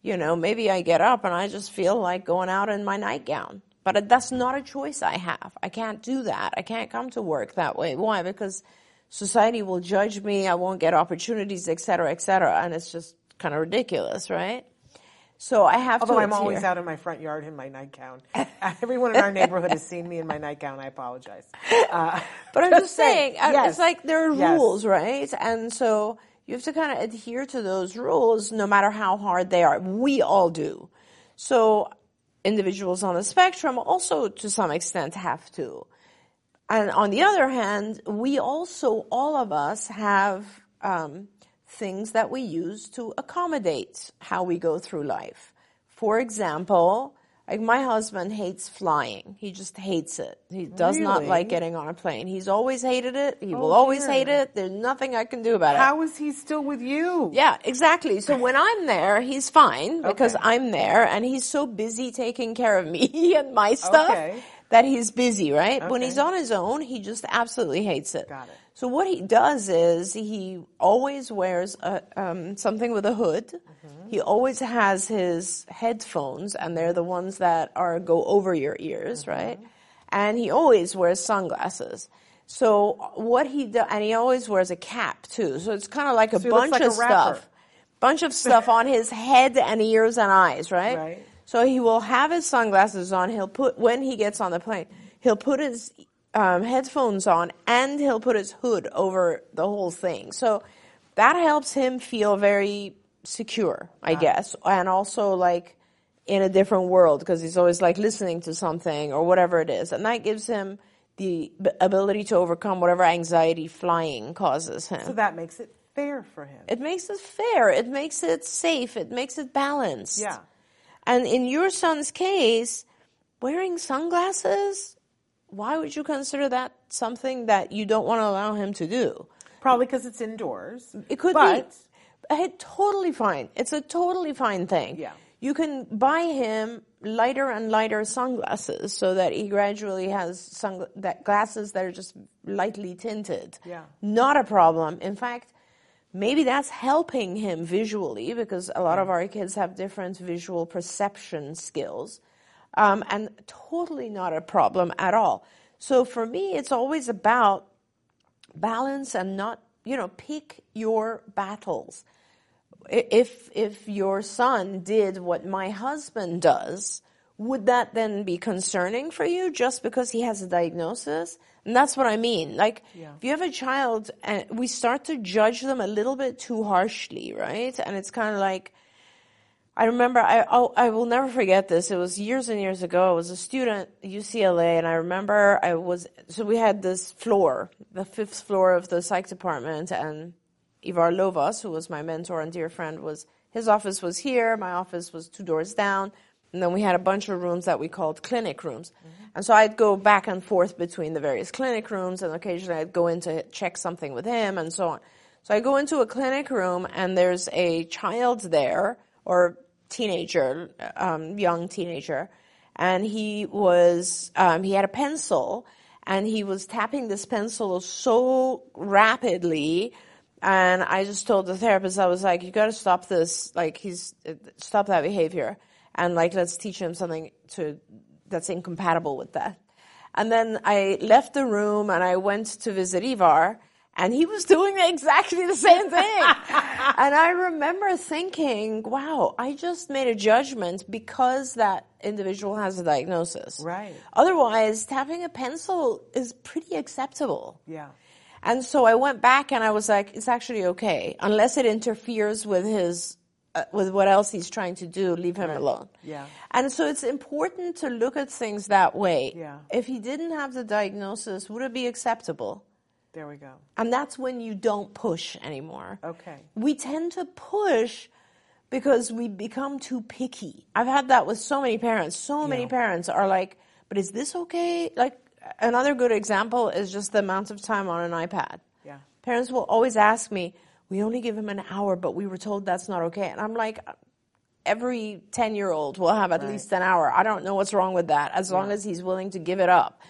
you know, maybe I get up and I just feel like going out in my nightgown. But that's not a choice I have. I can't do that. I can't come to work that way. Why? Because society will judge me. I won't get opportunities, et cetera, et cetera. And it's just kind of ridiculous, right? So I have Although to I'm always out in my front yard in my nightgown. *laughs* Everyone in our neighborhood has seen me in my nightgown. I apologize. Uh, *laughs* But I'm *laughs* just saying, uh, yes. it's like there are Yes. rules, right? And so you have to kind of adhere to those rules no matter how hard they are. We all do. So individuals on the spectrum also to some extent have to. And on the other hand, we also, all of us have um, things that we use to accommodate how we go through life. For example, like my husband hates flying. He just hates it. He does not like getting on a plane. He's always hated it. He will Oh, always dear. hate it. There's nothing I can do about it. How is he still with you? Yeah, exactly. So when I'm there, he's fine because Okay. I'm there and he's so busy taking care of me *laughs* and my stuff Okay. That he's busy, right? When he's on his own, he just absolutely hates it. Got it. So what he does is he always wears a, um, something with a hood. Mm-hmm. He always has his headphones, and they're the ones that are go over your ears, Mm-hmm. right? And he always wears sunglasses. So what he does, and he always wears a cap too. So it's kind of like a So bunch like of rapper. stuff, bunch of stuff on his head and ears and eyes, right? Right. So he will have his sunglasses on. He'll put when he gets on the plane, he'll put his um, headphones on and he'll put his hood over the whole thing. So that helps him feel very secure, I guess, and also like in a different world because he's always like listening to something or whatever it is, and that gives him the b- ability to overcome whatever anxiety flying causes him. So that makes it fair for him. It makes it fair. It makes it safe. It makes it balanced. yeah. And in your son's case, wearing sunglasses, why would you consider that something that you don't want to allow him to do? Probably because it's indoors. It could but, be. Hey, totally fine. It's a totally fine thing. Yeah. You can buy him lighter and lighter sunglasses so that he gradually has sun that glasses that are just lightly tinted. Yeah. Not a problem. In fact, maybe that's helping him visually because a lot of our kids have different visual perception skills. Um, and totally not a problem at all. So for me, it's always about balance and not, you know, pick your battles. If, if your son did what my husband does, would that then be concerning for you just because he has a diagnosis? And that's what I mean. Like, if you have a child and we start to judge them a little bit too harshly, right? And it's kind of like, I remember, I, I'll, I will never forget this. It was years and years ago. I was a student at UCLA and I remember I was, so we had this floor, the fifth floor of the psych department and Ivar Lovaas, who was my mentor and dear friend, was, his office was here, my office was two doors down, and then we had a bunch of rooms that we called clinic rooms. And so I'd go back and forth between the various clinic rooms and occasionally I'd go in to check something with him and so on. So I go into a clinic room and there's a child there or teenager, um, young teenager, and he was um, he had a pencil and he was tapping this pencil so rapidly. And I just told the therapist, I was like, you got to stop this. Like, he's stop that behavior, and like, let's teach him something to that's incompatible with that. And then I left the room and I went to visit Ivar and he was *laughs* doing exactly the same thing. *laughs* and I remember thinking, wow, I just made a judgment because that individual has a diagnosis. Right. Otherwise, tapping a pencil is pretty acceptable. Yeah. And so I went back and I was like, it's actually okay. Unless it interferes with his, uh, with what else he's trying to do, leave him alone. Yeah. And so it's important to look at things that way. Yeah. If he didn't have the diagnosis, would it be acceptable? There we go. And that's when you don't push anymore. Okay. We tend to push because we become too picky. I've had that with so many parents. So many Yeah. parents are like, but is this okay? Like, another good example is just the amount of time on an iPad. Yeah. Parents will always ask me, we only give him an hour, but we were told that's not okay. And I'm like, every 10 year old will have at least an hour. I don't know what's wrong with that as long as he's willing to give it up.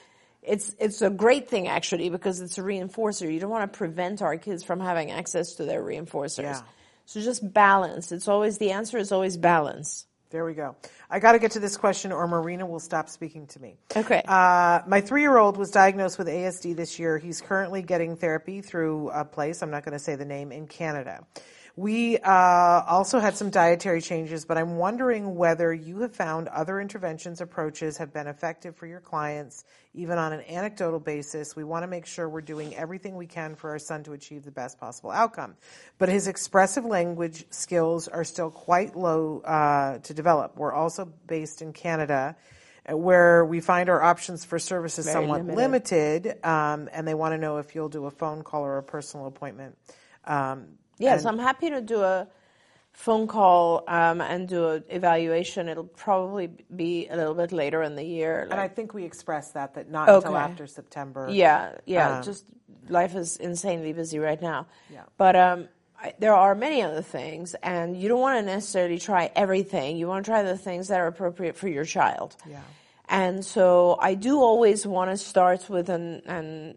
It's, it's a great thing actually because it's a reinforcer. You don't want to prevent our kids from having access to their reinforcers. Yeah. So just balance. It's always, the answer is always balance. There we go. I got to get to this question, or Marina will stop speaking to me. Okay. Uh, my three-year-old was diagnosed with ASD this year. He's currently getting therapy through a place. I'm not going to say the name in Canada. We uh, also had some dietary changes, but I'm wondering whether you have found other interventions approaches have been effective for your clients, even on an anecdotal basis. We want to make sure we're doing everything we can for our son to achieve the best possible outcome. But his expressive language skills are still quite low uh, to develop. We're also based in Canada uh, where we find our options for services Very somewhat limited. limited, um, and they want to know if you'll do a phone call or a personal appointment. Um, Yes, and- I'm happy to do a phone call um, and do an evaluation. It'll probably be a little bit later in the year. And I think we expressed that that not until after September. Yeah, yeah. Um, just life is insanely busy right now. Yeah. But um, I, there are many other things, and you don't want to necessarily try everything. You want to try the things that are appropriate for your child. Yeah. And so I do always want to start with an, an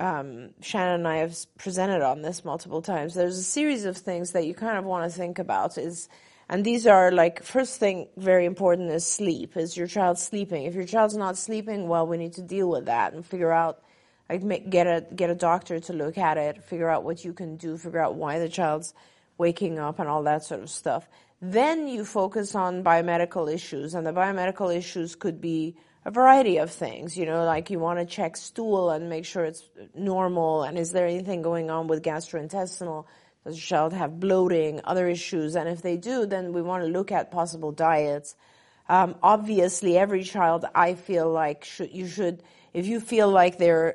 um, Shannon and I have presented on this multiple times. There's a series of things that you kind of want to think about is, and these are like, first thing very important is sleep. Is your child sleeping? If your child's not sleeping well, we need to deal with that and figure out, like make, get a, get a doctor to look at it, figure out what you can do, figure out why the child's waking up and all that sort of stuff. Then you focus on biomedical issues, and the biomedical issues could be a variety of things. You know, like you want to check stool and make sure it's normal, and is there anything going on with gastrointestinal? Does your child have bloating, other issues? And if they do, then we want to look at possible diets. Um, obviously, every child, I feel like should, you should, if you feel like they're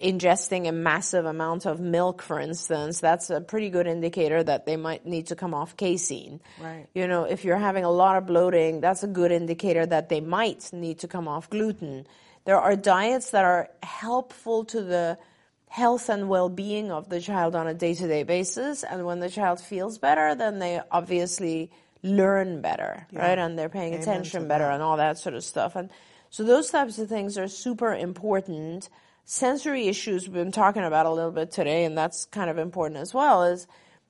ingesting a massive amount of milk, for instance, that's a pretty good indicator that they might need to come off casein. Right. You know, if you're having a lot of bloating, that's a good indicator that they might need to come off gluten. There are diets that are helpful to the health and well-being of the child on a day-to-day basis, and when the child feels better, then they obviously learn better, right? And they're paying Amen attention better that. and all that sort of stuff. And so those types of things are super important. Sensory issues we've been talking about a little bit today, and that's kind of important as well, is,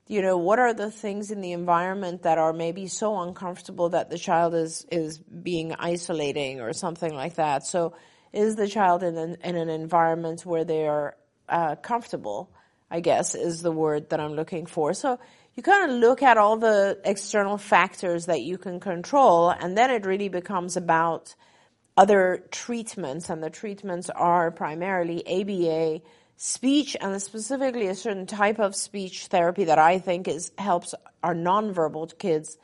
you know, what are the things in the environment that are maybe so uncomfortable that the child is, is being isolating or something like that. So is the child in an, in an environment where they are uh, comfortable, I guess is the word that I'm looking for. So you kind of look at all the external factors that you can control, and then it really becomes about other treatments, and the treatments are primarily ABA, speech, and specifically a certain type of speech therapy that I think is helps our nonverbal kids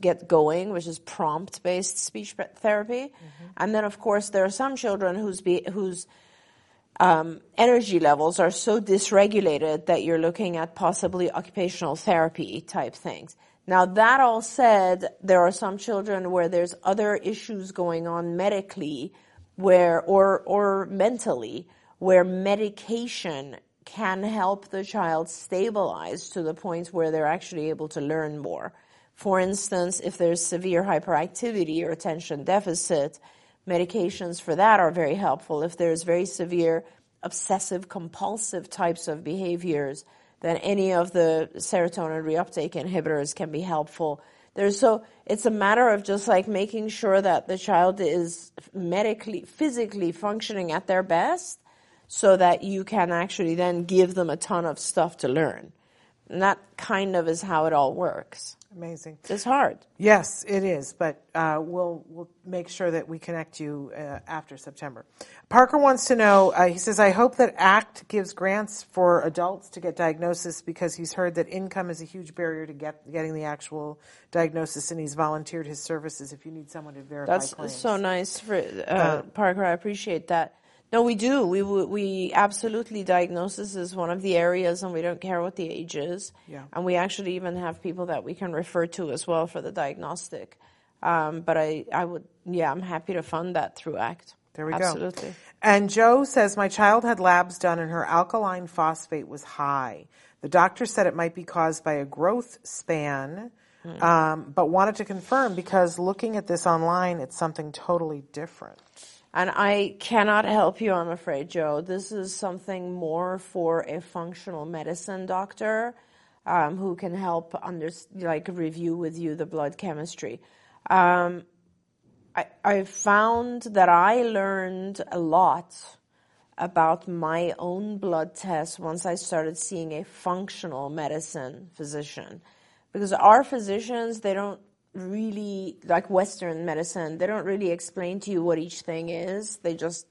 get going, which is prompt-based speech therapy. Mm-hmm. And then, of course, there are some children whose be, whose um, energy levels are so dysregulated that you're looking at possibly occupational therapy type things. Now, that all said, there are some children where there's other issues going on medically where, or, or mentally, where medication can help the child stabilize to the point where they're actually able to learn more. For instance, if there's severe hyperactivity or attention deficit, medications for that are very helpful. If there's very severe obsessive compulsive types of behaviors, then any of the serotonin reuptake inhibitors can be helpful. There's so it's a matter of just like making sure that the child is medically, physically functioning at their best so that you can actually then give them a ton of stuff to learn. And that kind of is how it all works. Amazing. It's hard. Yes, it is, but uh, we'll we'll make sure that we connect you uh, after September. Parker wants to know. Uh, he says, "I hope that ACT gives grants for adults to get diagnosis because he's heard that income is a huge barrier to get getting the actual diagnosis, and he's volunteered his services if you need someone to verify That's claims." so nice, for, uh, Parker. I appreciate that. No, we do. We we absolutely diagnosis is one of the areas, and we don't care what the age is. Yeah. And we actually even have people that we can refer to as well for the diagnostic. Um, but I, I would, yeah, I'm happy to fund that through ACT. There we Absolutely. go. Absolutely. And Joe says, My child had labs done and her alkaline phosphate was high. The doctor said it might be caused by a growth span, um, but wanted to confirm because looking at this online, it's something totally different. And I cannot help you, I'm afraid, Joe. This is something more for a functional medicine doctor um, who can help under, like review with you the blood chemistry. Um, I, I found that I learned a lot about my own blood test once I started seeing a functional medicine physician. Because our physicians, they don't really, like Western medicine, they don't really explain to you what each thing is. They just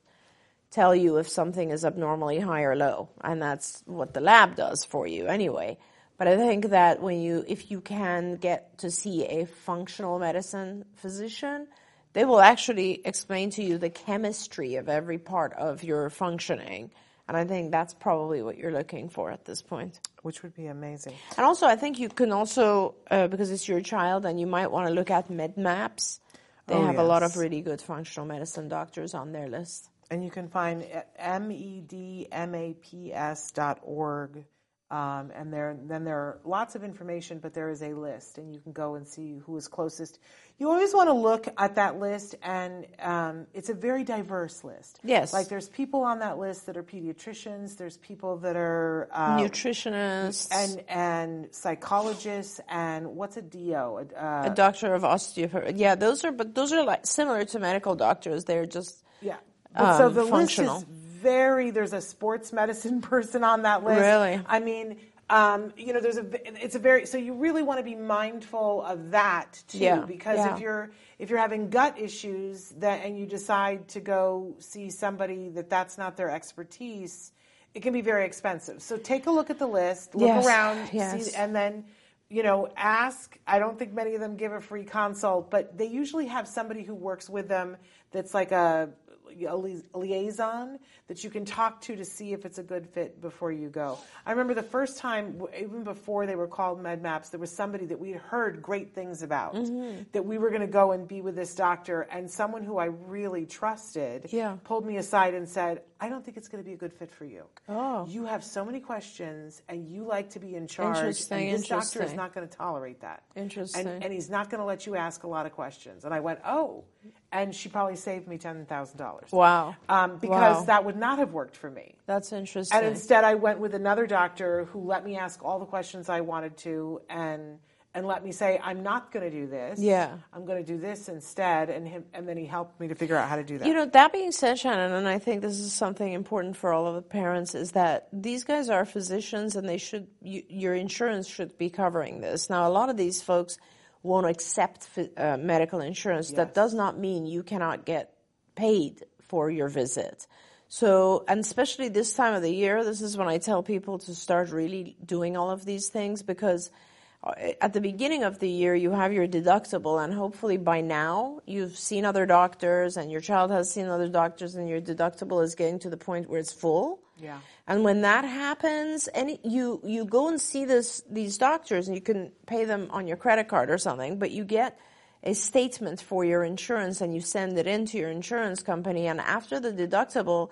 tell you if something is abnormally high or low. And that's what the lab does for you anyway. But I think that when you, if you can get to see a functional medicine physician, they will actually explain to you the chemistry of every part of your functioning. And I think that's probably what you're looking for at this point. Which would be amazing. And also, I think you can also, uh, because it's your child, and you might want to look at MedMaps. They Oh, have a lot of really good functional medicine doctors on their list. And you can find E medmaps dot org. Um, and there, then there are lots of information, but there is a list, and you can go and see who is closest. You always want to look at that list, and um, it's a very diverse list. Yes. like there's people on that list that are pediatricians. There's people that are uh, Nutritionists and and psychologists, and what's a DO? Uh, a doctor of osteopathy. Yeah, those are, but those are like similar to medical doctors. They're just Yeah. But so um, the functional. list is very, there's a sports medicine *laughs* person on that list. Really? I mean, um, you know, there's a, it's a very, so you really want to be mindful of that too, Yeah, because yeah. if you're, if you're having gut issues that, and you decide to go see somebody that that's not their expertise, it can be very expensive. So take a look at the list, look Yes, around, yes. see, and then you know, ask. I don't think many of them give a free consult, but they usually have somebody who works with them that's like a, a liaison that you can talk to to see if it's a good fit before you go. I remember the first time, even before they were called med maps, there was somebody that we'd heard great things about mm-hmm. that we were going to go and be with this doctor, and someone who I really trusted Yeah. pulled me aside and said, "I don't think it's going to be a good fit for you. Oh. You have so many questions, and you like to be in charge, Interesting, and this doctor is not going to tolerate that. Interesting. And, and he's not going to let you ask a lot of questions." And I went, "Oh," and she probably saved me ten thousand dollars. Wow. Um, because Wow. that would not have worked for me. That's interesting. And instead, I went with another doctor who let me ask all the questions I wanted to, and and let me say, I'm not going to do this. Yeah. I'm going to do this instead. And him, and then he helped me to figure out how to do that. You know, that being said, Shannon, and I think this is something important for all of the parents, is that these guys are physicians and they should, you, your insurance should be covering this. Now, a lot of these folks won't accept uh, medical insurance. That does not mean you cannot get paid for your visit. So, and especially this time of the year, this is when I tell people to start really doing all of these things because Uh, at the beginning of the year, you have your deductible, and hopefully by now you've seen other doctors, and your child has seen other doctors, and your deductible is getting to the point where it's full. Yeah. And when that happens, any you you go and see this these doctors, and you can pay them on your credit card or something, but you get a statement for your insurance, and you send it into your insurance company, and after the deductible.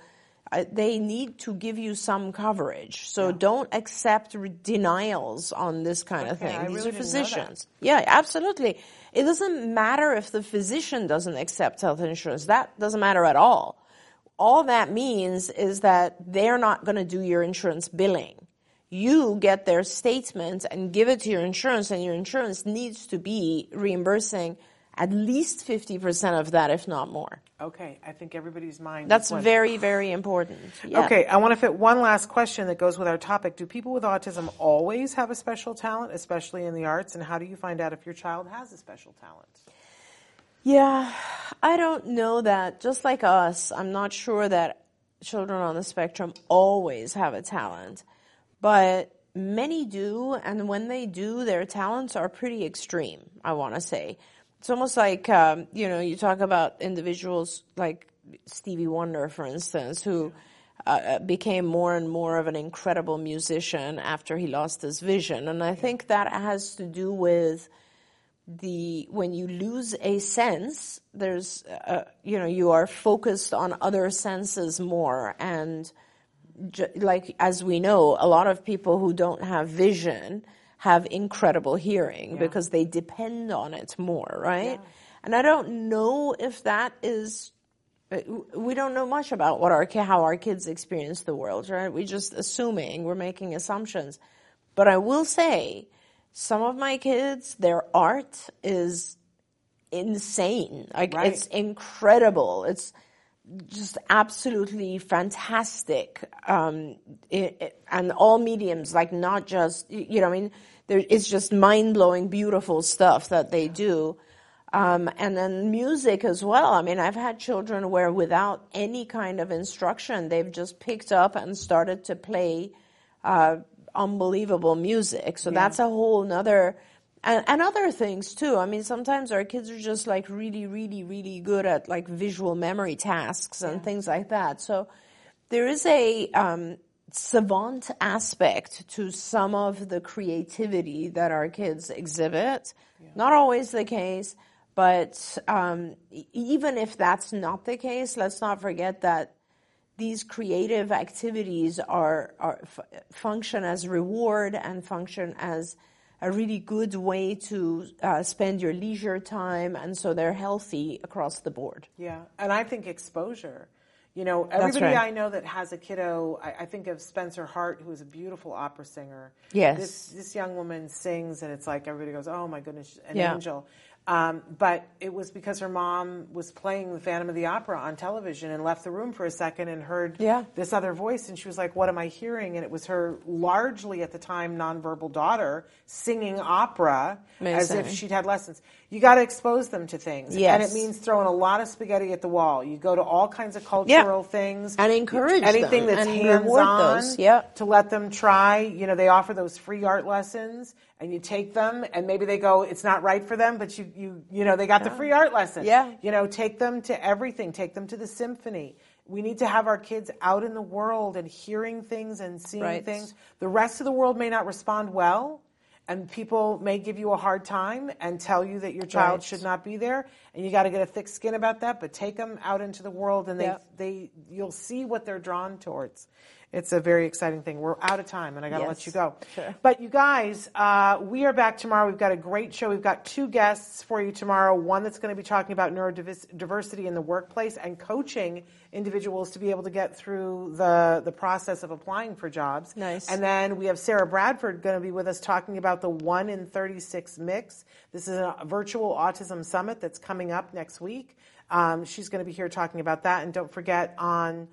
They need to give you some coverage, so don't accept denials on this kind of thing. I These really are didn't know that. physicians. Yeah, absolutely. It doesn't matter if the physician doesn't accept health insurance. That doesn't matter at all. All that means is that they're not going to do your insurance billing. You get their statement and give it to your insurance, and your insurance needs to be reimbursing at least 50% of that, if not more. Okay. I think everybody's mind. That's one. very, very important. Yeah. Okay, I want to fit one last question that goes with our topic. Do people with autism always have a special talent, especially in the arts? And how do you find out if your child has a special talent? Yeah, I don't know that. Just like us, I'm not sure that children on the spectrum always have a talent, but many do, and when they do, their talents are pretty extreme, I want to say. It's almost like, um, you know, you talk about individuals like Stevie Wonder, for instance, who uh, became more and more of an incredible musician after he lost his vision. And I think that has to do with the when you lose a sense there's uh, you know you are focused on other senses more. And j- like as we know a lot of people who don't have vision have incredible hearing because they depend on it more right and i don't know if that is uh, we don't know much about what our how our kids experience the world right we're just assuming we're making assumptions but i will say some of my kids, their art is insane. Like Right. it's incredible. It's just absolutely fantastic. Um, it, it- and all mediums, like not just you know, I mean, there, it's just mind blowing, beautiful stuff that they do. Um, and then music as well. I mean, I've had children where without any kind of instruction, they've just picked up and started to play uh, unbelievable music. So that's a whole nother, and, and other things too. I mean, sometimes our kids are just like really, really, really good at like visual memory tasks and things like that. So there is a um, savant aspect to some of the creativity that our kids exhibit. Not always the case, but um, even if that's not the case, let's not forget that these creative activities are, are f- function as reward and function as a really good way to uh, spend your leisure time, and so they're healthy across the board. Yeah, and I think exposure. You know, everybody right. I know that has a kiddo, I, I think of Spencer Hart, who is a beautiful opera singer. Yes. This this young woman sings, and it's like everybody goes, "Oh my goodness, an Yeah. angel." Um, but it was because her mom was playing the Phantom of the Opera on television and left the room for a second and heard Yeah. this other voice, and she was like, "What am I hearing?" And it was her largely at the time nonverbal daughter singing opera as if she'd had lessons. You got to expose them to things. Yes. And it means throwing a lot of spaghetti at the wall. You go to all kinds of cultural things. And encourage anything them that's and hands on those. Yeah. to let them try. You know, they offer those free art lessons and you take them and maybe they go, it's not right for them, but you, you, you know, they got the free art lesson. Yeah. You know, take them to everything. Take them to the symphony. We need to have our kids out in the world and hearing things and seeing Right. things. The rest of the world may not respond well, and people may give you a hard time and tell you that your child Right. should not be there, and you got to get a thick skin about that. But take them out into the world, and they Yeah. they you'll see what they're drawn towards. It's a very exciting thing. We're out of time, and I got to let you go. Sure. But you guys, uh, we are back tomorrow. We've got a great show. We've got two guests for you tomorrow. One that's going to be talking about neurodiversity in the workplace and coaching individuals to be able to get through the, the process of applying for jobs. Nice. And then we have Sarah Bradford going to be with us talking about the 1 in 36 mix. This is a virtual autism summit that's coming up next week. Um, she's going to be here talking about that. And don't forget on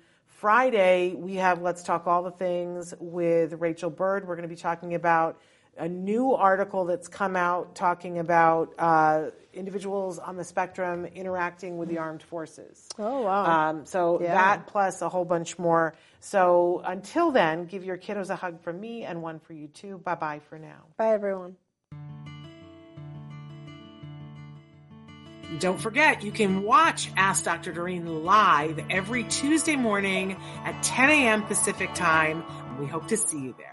Friday, we have Let's Talk All the Things with Rachel Bird. We're going to be talking about a new article that's come out talking about uh, individuals on the spectrum interacting with the armed forces. Oh, wow. Um, so Yeah. that plus a whole bunch more. So until then, give your kiddos a hug from me and one for you too. Bye bye for now. Bye, everyone. Don't forget, you can watch Ask Dr. Doreen live every Tuesday morning at 10 a.m. Pacific time. We hope to see you there.